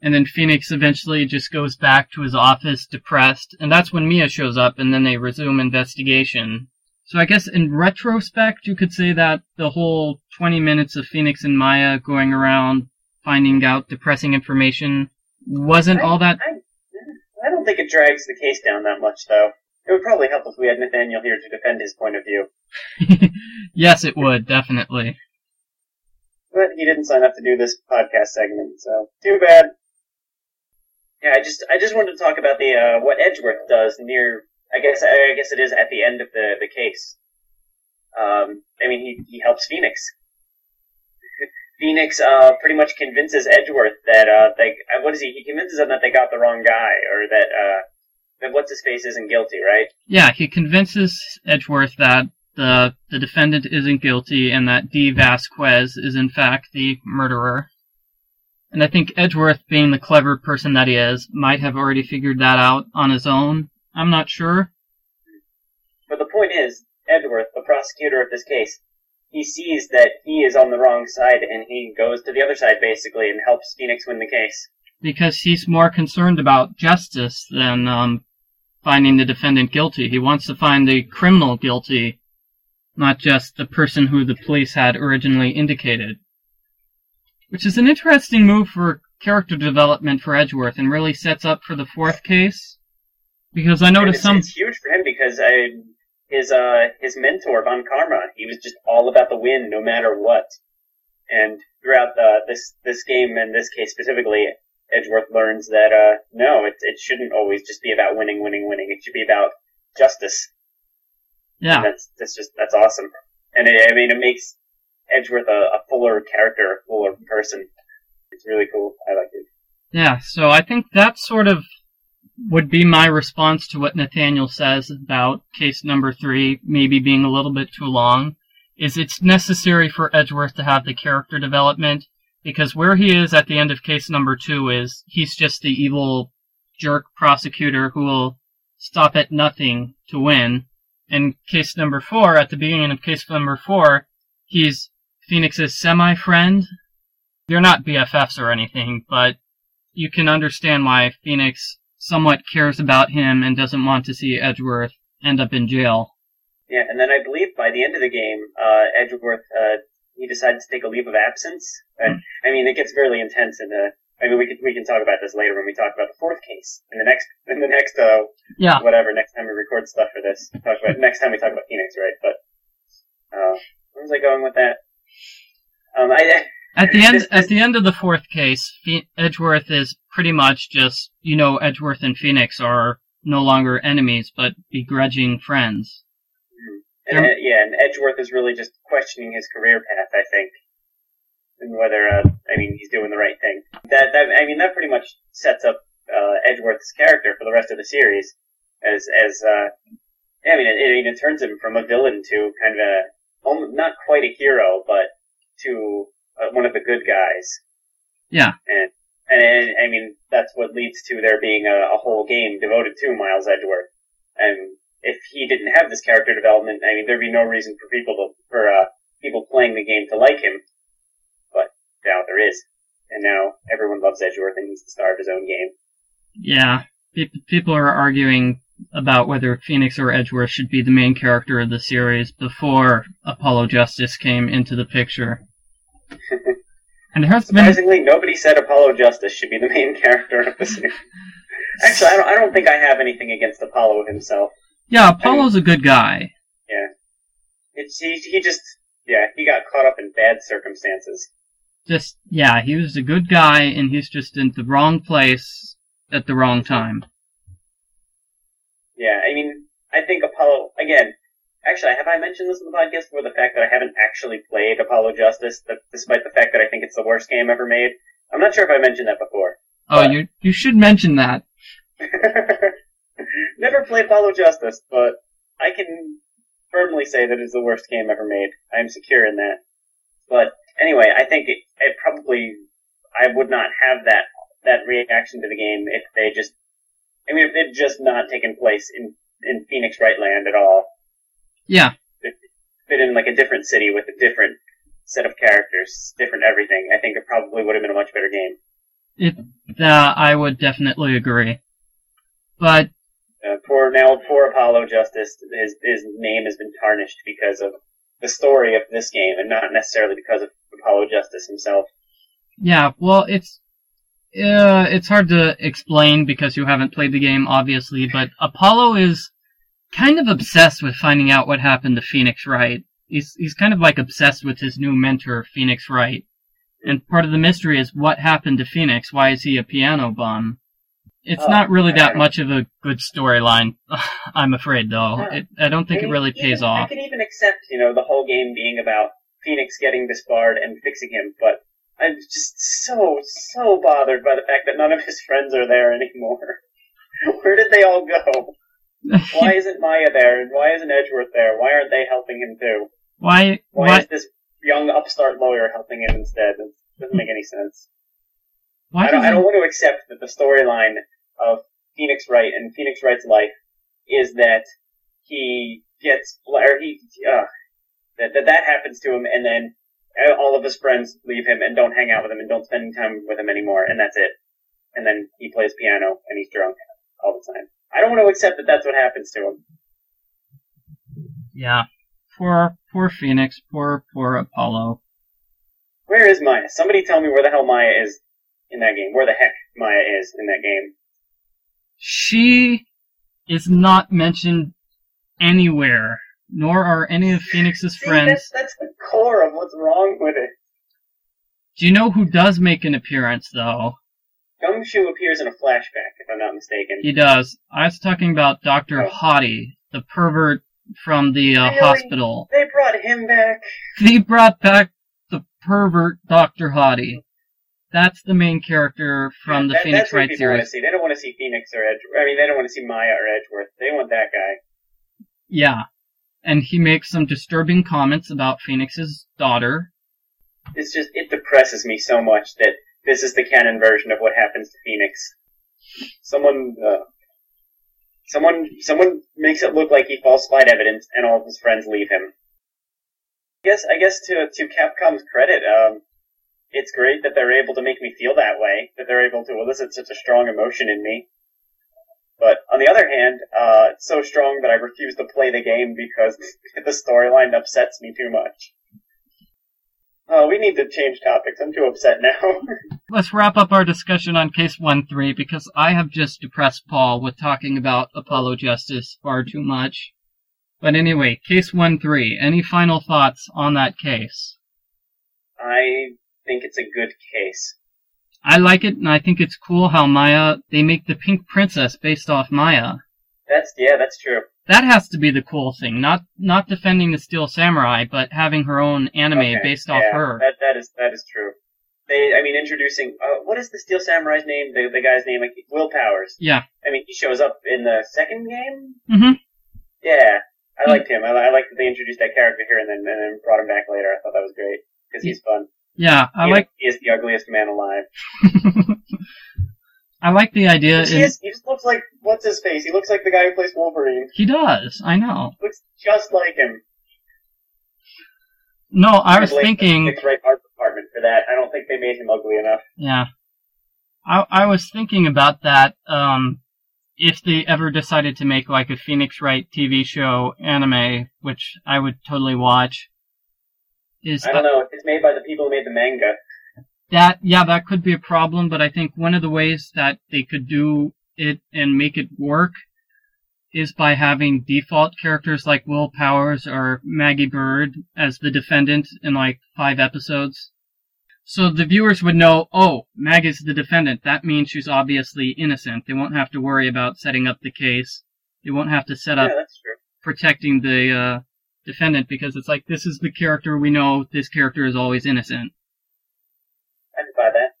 And then Phoenix eventually just goes back to his office depressed, and that's when Mia shows up, and then they resume investigation. So I guess in retrospect, you could say that the whole 20 minutes of Phoenix and Maya going around finding out depressing information wasn't I, all that. I, think it drags the case down that much, though. It would probably help if we had Nathaniel here to defend his point of view. yes, it would, definitely. But he didn't sign up to do this podcast segment, so too bad. Yeah, I just I just wanted to talk about the uh, what Edgeworth does near. I guess I guess it is at the end of the the case. Um, I mean, he he helps Phoenix. Phoenix uh, pretty much convinces Edgeworth that uh, they uh, what is he? He convinces them that they got the wrong guy, or that uh, that what's his face isn't guilty, right? Yeah, he convinces Edgeworth that the the defendant isn't guilty and that Dee Vasquez is in fact the murderer. And I think Edgeworth, being the clever person that he is, might have already figured that out on his own. I'm not sure. But the point is, Edgeworth, the prosecutor of this case, he sees that he is on the wrong side and he goes to the other side basically and helps Phoenix win the case. Because he's more concerned about justice than um, finding the defendant guilty. He wants to find the criminal guilty, not just the person who the police had originally indicated. Which is an interesting move for character development for Edgeworth and really sets up for the fourth case. Because I noticed it's, some. It's huge for him because I, his uh his mentor Von Karma, he was just all about the win no matter what. And throughout the, this this game and this case specifically, Edgeworth learns that uh no, it it shouldn't always just be about winning, winning, winning. It should be about justice. Yeah. And that's that's just that's awesome. And it, I mean, it makes Edgeworth a, a fuller character, a fuller person. It's really cool. I like it. Yeah, so I think that sort of would be my response to what Nathaniel says about case number three maybe being a little bit too long. Is it's necessary for Edgeworth to have the character development because where he is at the end of case number two is he's just the evil jerk prosecutor who will stop at nothing to win. And case number four, at the beginning of case number four, he's Phoenix's semi friend. They're not BFFs or anything, but you can understand why Phoenix somewhat cares about him and doesn't want to see Edgeworth end up in jail. Yeah, and then I believe by the end of the game, uh, Edgeworth, uh, he decides to take a leave of absence. And, I mean, it gets really intense in the, I mean, we can, we can talk about this later when we talk about the fourth case. In the next, in the next, uh, Yeah. whatever, next time we record stuff for this. Talk about, next time we talk about Phoenix, right? But, uh, where was I going with that? Um, I, At the end, at the end of the fourth case, Phe- Edgeworth is pretty much just, you know, Edgeworth and Phoenix are no longer enemies, but begrudging friends. And, uh, yeah, and Edgeworth is really just questioning his career path, I think, and whether, uh, I mean, he's doing the right thing. That, that, I mean, that pretty much sets up uh, Edgeworth's character for the rest of the series, as, as, uh, yeah, I mean, it, it, it turns him from a villain to kind of a, not quite a hero, but to uh, one of the good guys. Yeah. And, and I mean, that's what leads to there being a, a whole game devoted to Miles Edgeworth. And if he didn't have this character development, I mean, there'd be no reason for people to, for, uh, people playing the game to like him. But now there is. And now everyone loves Edgeworth and he's the star of his own game. Yeah. People are arguing about whether Phoenix or Edgeworth should be the main character of the series before Apollo Justice came into the picture. And there has been Surprisingly, nobody said Apollo Justice should be the main character of the series. Actually, I don't, I don't think I have anything against Apollo himself. Yeah, Apollo's a good guy. Yeah, it's, he, he just, yeah, he got caught up in bad circumstances. Just yeah, he was a good guy and he's just in the wrong place at the wrong time. Yeah, I mean, I think Apollo, again, actually, have I mentioned this in the podcast before, the fact that I haven't actually played Apollo Justice, that, despite the fact that I think it's the worst game ever made? I'm not sure if I mentioned that before. Oh, But- you you should mention that. Never played Apollo Justice, but I can, firmly say that it's the worst game ever made. I am secure in that. But anyway, I think it, it probably I would not have that that reaction to the game if they just I mean if it just not taken place in in Phoenix Wright land at all. Yeah. It fit in like a different city with a different set of characters, different everything. I think it probably would have been a much better game. It, uh, I would definitely agree. But uh, poor now, poor Apollo Justice. His his name has been tarnished because of the story of this game, and not necessarily because of Apollo Justice himself. Yeah, well, it's uh, it's hard to explain because you haven't played the game, obviously. But Apollo is kind of obsessed with finding out what happened to Phoenix Wright. He's he's kind of like obsessed with his new mentor, Phoenix Wright. And part of the mystery is what happened to Phoenix. Why is he a piano bum? It's Oh, not really that much of a good storyline. I'm afraid, though. It, I don't think it Maybe really even- off. I can even accept, you know, the whole game being about Phoenix getting disbarred and fixing him, but I'm just so, so bothered by the fact that none of his friends are there anymore. Where did they all go? Why isn't Maya there? And why isn't Edgeworth there? Why aren't they helping him too? why? Why, Why? is this young upstart lawyer helping him instead? It doesn't make any sense. Why I don't, I don't want to accept that the storyline of Phoenix Wright and Phoenix Wright's life is that he gets, or he, uh, that, that that happens to him and then all of his friends leave him and don't hang out with him and don't spend time with him anymore and that's it. And then he plays piano and he's drunk all the time. I don't want to accept that that's what happens to him. Yeah. Poor, poor Phoenix. Poor, poor Apollo. Where is Maya? Somebody tell me where the hell Maya is in that game. Where the heck Maya is in that game. She is not mentioned anywhere, nor are any of Phoenix's See, friends. that's, that's the core of what's wrong with it. Do you know who does make an appearance, though? Gumshoe appears in a flashback, if I'm not mistaken. He does. I was talking about Dr. Oh. Hotti, the pervert from the uh, Really? hospital. They brought him back. They brought back the pervert Dr. Hotti. That's the main character from the That- Phoenix Wright series. see. They don't want to see Phoenix or Edge. I mean, they don't want to see Maya or Edgeworth. They want that guy. Yeah. And he makes some disturbing comments about Phoenix's daughter. It's just it depresses me so much that this is the canon version of what happens to Phoenix. Someone, uh, someone, someone makes it look like he falsified evidence, and all of his friends leave him. I guess, I guess to to Capcom's credit, um, it's great that they're able to make me feel that way. That they're able to elicit such a strong emotion in me. But on the other hand, uh, it's so strong that I refuse to play the game because the storyline upsets me too much. Oh, we need to change topics. I'm too upset now. Let's wrap up our discussion on Case 1-3 because I have just depressed Paul with talking about Apollo Justice far too much. But anyway, Case 1-3, any final thoughts on that case? I think it's a good case. I like it, and I think it's cool how Maya, they make the Pink Princess based off Maya. That's yeah, that's true. That has to be the cool thing, not not defending the Steel Samurai, but having her own anime Okay, based off yeah, her. That that is that is true. They, I mean, introducing uh, what is the Steel Samurai's name? The the guy's name, like Will Powers. Yeah. I mean, he shows up in the second game. Mm-hmm. Yeah, I liked him. I, I liked that they introduced that character here and then and then brought him back later. I thought that was great because he's fun. Yeah, I He- like he is the ugliest man alive. I like the idea. He, In, is, he just looks like what's his face? He looks like the guy who plays Wolverine. he does. I know. Looks just like him. No, I was the thinking. Phoenix Wright art department for that. I don't think they made him ugly enough. Yeah. I I was thinking about that. Um, if they ever decided to make like a Phoenix Wright TV show anime, which I would totally watch, is I don't know. It's made by the people who made the manga. That yeah that could be a problem. But I think one of the ways that they could do it and make it work is by having default characters like Will Powers or Maggey Byrde as the defendant in like five episodes. So the viewers would know, oh, Maggey's the defendant. That means she's obviously innocent. They won't have to worry about setting up the case. They won't have to set up true. protecting the uh, defendant because it's like this is the character we know. This character is always innocent. I can buy that.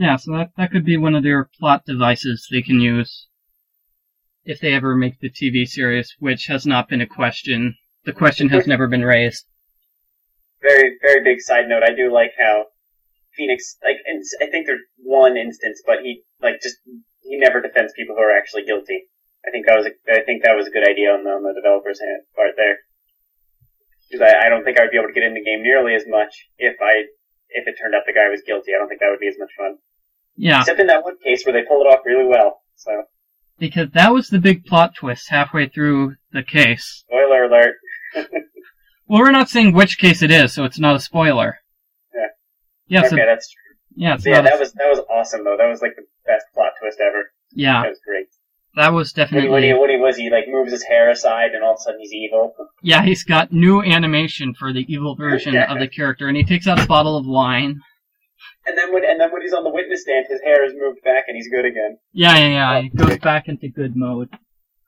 Yeah, so that that could be one of their plot devices they can use. if they ever make the TV series, which has not been a question. The question has never been raised. Very, very big side note. I do like how Phoenix, like, and I think there's one instance, but he, like, just, he never defends people who are actually guilty. I think that was, a, I think that was a good idea on the, on the developer's hand, part there. Because I, I don't think I would be able to get in the game nearly as much if I, if it turned out the guy was guilty. I don't think that would be as much fun. Yeah, Except in that one case where they pull it off really well. So, because that was the big plot twist halfway through the case. spoiler alert. Well, we're not saying which case it is, so it's not a spoiler. Yeah. Yeah, so, okay, that's true. yeah, So yeah, that was, that was awesome though. That was like the best plot twist ever. yeah, That was great. that was definitely. when he, when he was, he like moves his hair aside and all of a sudden he's evil. Yeah, he's got new animation for the evil version of the character, and he takes out a bottle of wine. And then when, and then when he's on the witness stand, his hair is moved back and he's good again. Yeah, yeah, yeah. He goes back into good mode.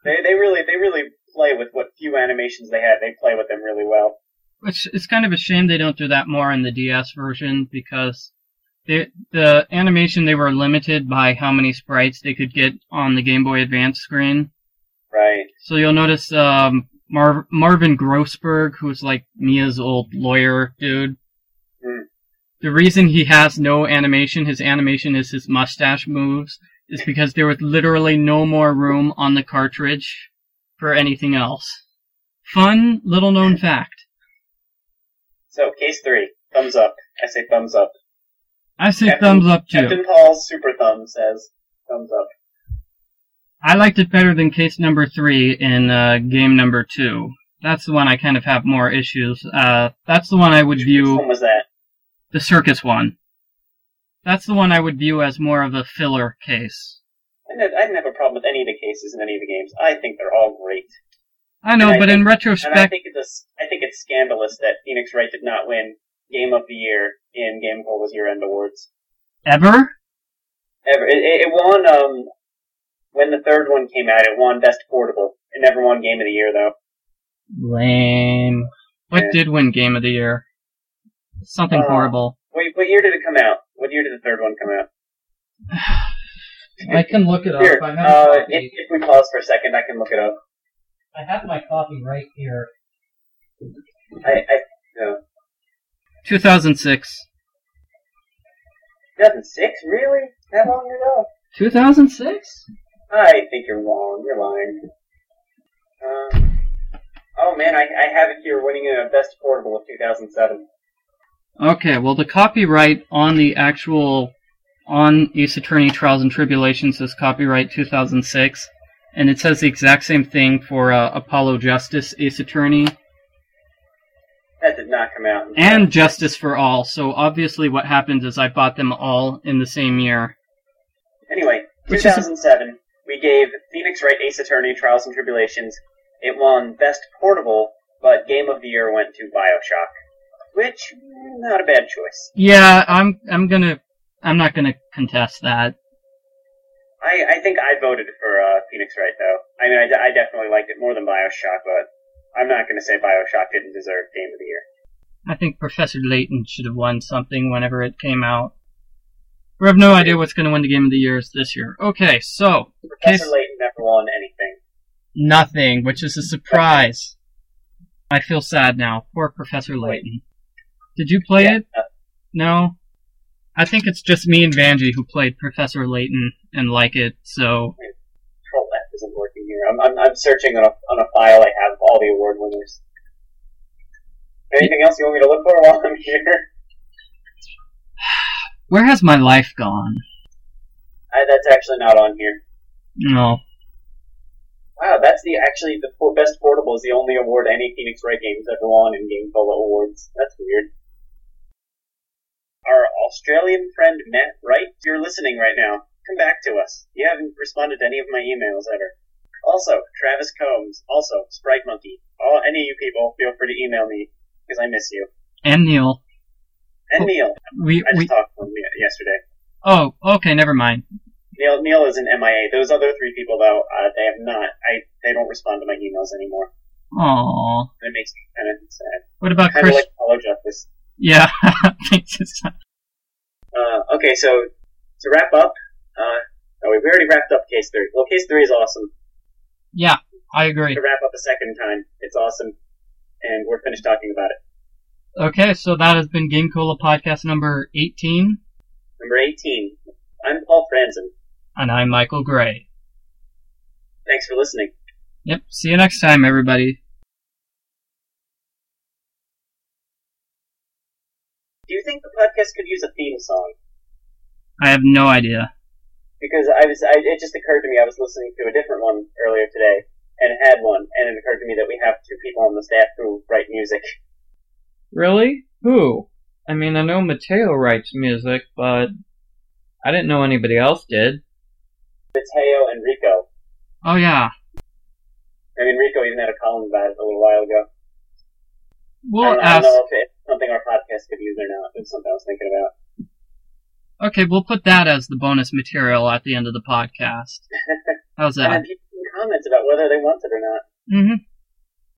They, they really, they really play with what few animations they had. They play with them really well. Which is kind of a shame they don't do that more in the DS version because they, the animation they were limited by how many sprites they could get on the Game Boy Advance screen. Right. So you'll notice um, Mar- Marvin Grossberg, who's like Mia's old lawyer dude. Hmm. The reason he has no animation, his animation is his mustache moves, is because there was literally no more room on the cartridge for anything else. Fun little known fact. So, case three. Thumbs up. I say thumbs up. I say Captain- thumbs up too. Captain Paul's super thumb says thumbs up. I liked it better than case number three in uh, game number two. That's the one I kind of have more issues. Uh, that's the one I would Which view. one was that? The circus one. That's the one I would view as more of a filler case. I didn't, have a problem with any of the cases in any of the games. I think they're all great. I know, I but in retrospect, I think it's a I think it's scandalous that Phoenix Wright did not win Game of the Year in Game Cola's year-end awards. ever? Ever. It, it it won, um, when the third one came out, it won Best Portable. It never won Game of the Year, though. Lame. What Yeah. did win Game of the Year? Something Uh, horrible. Wait, what year did it come out? What year did the third one come out? I can look it Here, uh, if, if we pause for a second, I can look it up. I have my copy right here. I, I, no. 2006. 2006? Really? That long ago? 2006? I think you're wrong. You're lying. Um, oh man, I, I have it here winning a Best Portable of 2007. Okay, well the copyright on the actual on Ace Attorney Trials and Tribulations is copyright 2006, and it says the exact same thing for uh, Apollo Justice Ace Attorney That did not come out. and 2006. Justice for All. So obviously, what happened is I bought them all in the same year. Anyway, Which is a- 2007, we gave Phoenix Wright Ace Attorney Trials and Tribulations. It won Best Portable, but Game of the Year went to Bioshock. Which, not a bad choice. Yeah, I'm I'm gonna I'm not gonna contest that. I, I think I voted for uh, Phoenix Wright, though. I mean, I, I definitely liked it more than Bioshock, but I'm not going to say Bioshock didn't deserve Game of the Year. I think Professor Layton should have won something whenever it came out. We have no idea what's going to win the Game of the Year this year. Okay, so Professor Case- Layton never won anything. nothing, which is a surprise. I feel sad now. Poor Professor Layton. Did you play Yeah, it? No. I think it's just me and Vanjie who played Professor Layton and like it. So Control F isn't working here. I'm, I'm, I'm searching on a, on a file I have all the award winners. Anything else you want me to look for while I'm here? where has my life gone? I, that's actually not on here. No. Wow, that's the actually the best portable is the only award any Phoenix Wright game has ever won in Game Cola Awards. That's weird. Our Australian friend Matt Wright, if you're listening right now, come back to us. You haven't responded to any of my emails ever. Also, Travis Combs, also Sprite Monkey. All any of you people, feel free to email me because I miss you. And Neil. And Oh. Neil, We I just we talked to him yesterday. Oh, okay, never mind. Neil, Neil is an MIA. Those other three people, though, uh, they have not. I they don't respond to my emails anymore. Aww. And it makes me kind of sad. What about Kind Chris? like Apollo Justice. Yeah. Uh, okay, so to wrap up, uh, oh, we already wrapped up case three. Well, case three is awesome. Yeah, I agree. To wrap up a second time, it's awesome, and we're finished talking about it. Okay, so that has been Game Cola podcast number 18, Number 18. I'm Paul Franzen. and I'm Michael Gray. Thanks for listening. Yep, see you next time, everybody. Do you think the podcast could use a theme song? I have no idea. Because I was, I, it just occurred to me I was listening to a different one earlier today, and had one, and it occurred to me that we have two people on the staff who write music. Really? Who? I mean, I know Mateo writes music, but I didn't know anybody else did. Mateo and Rico. Oh yeah. I mean, Rico even had a column about it a little while ago. I We'll I ask. don't know if it's something our podcast could use or not. It's something I was thinking about. Okay, we'll put that as the bonus material at the end of the podcast. How's that? And people can comment about whether they want it or not. Mm-hmm.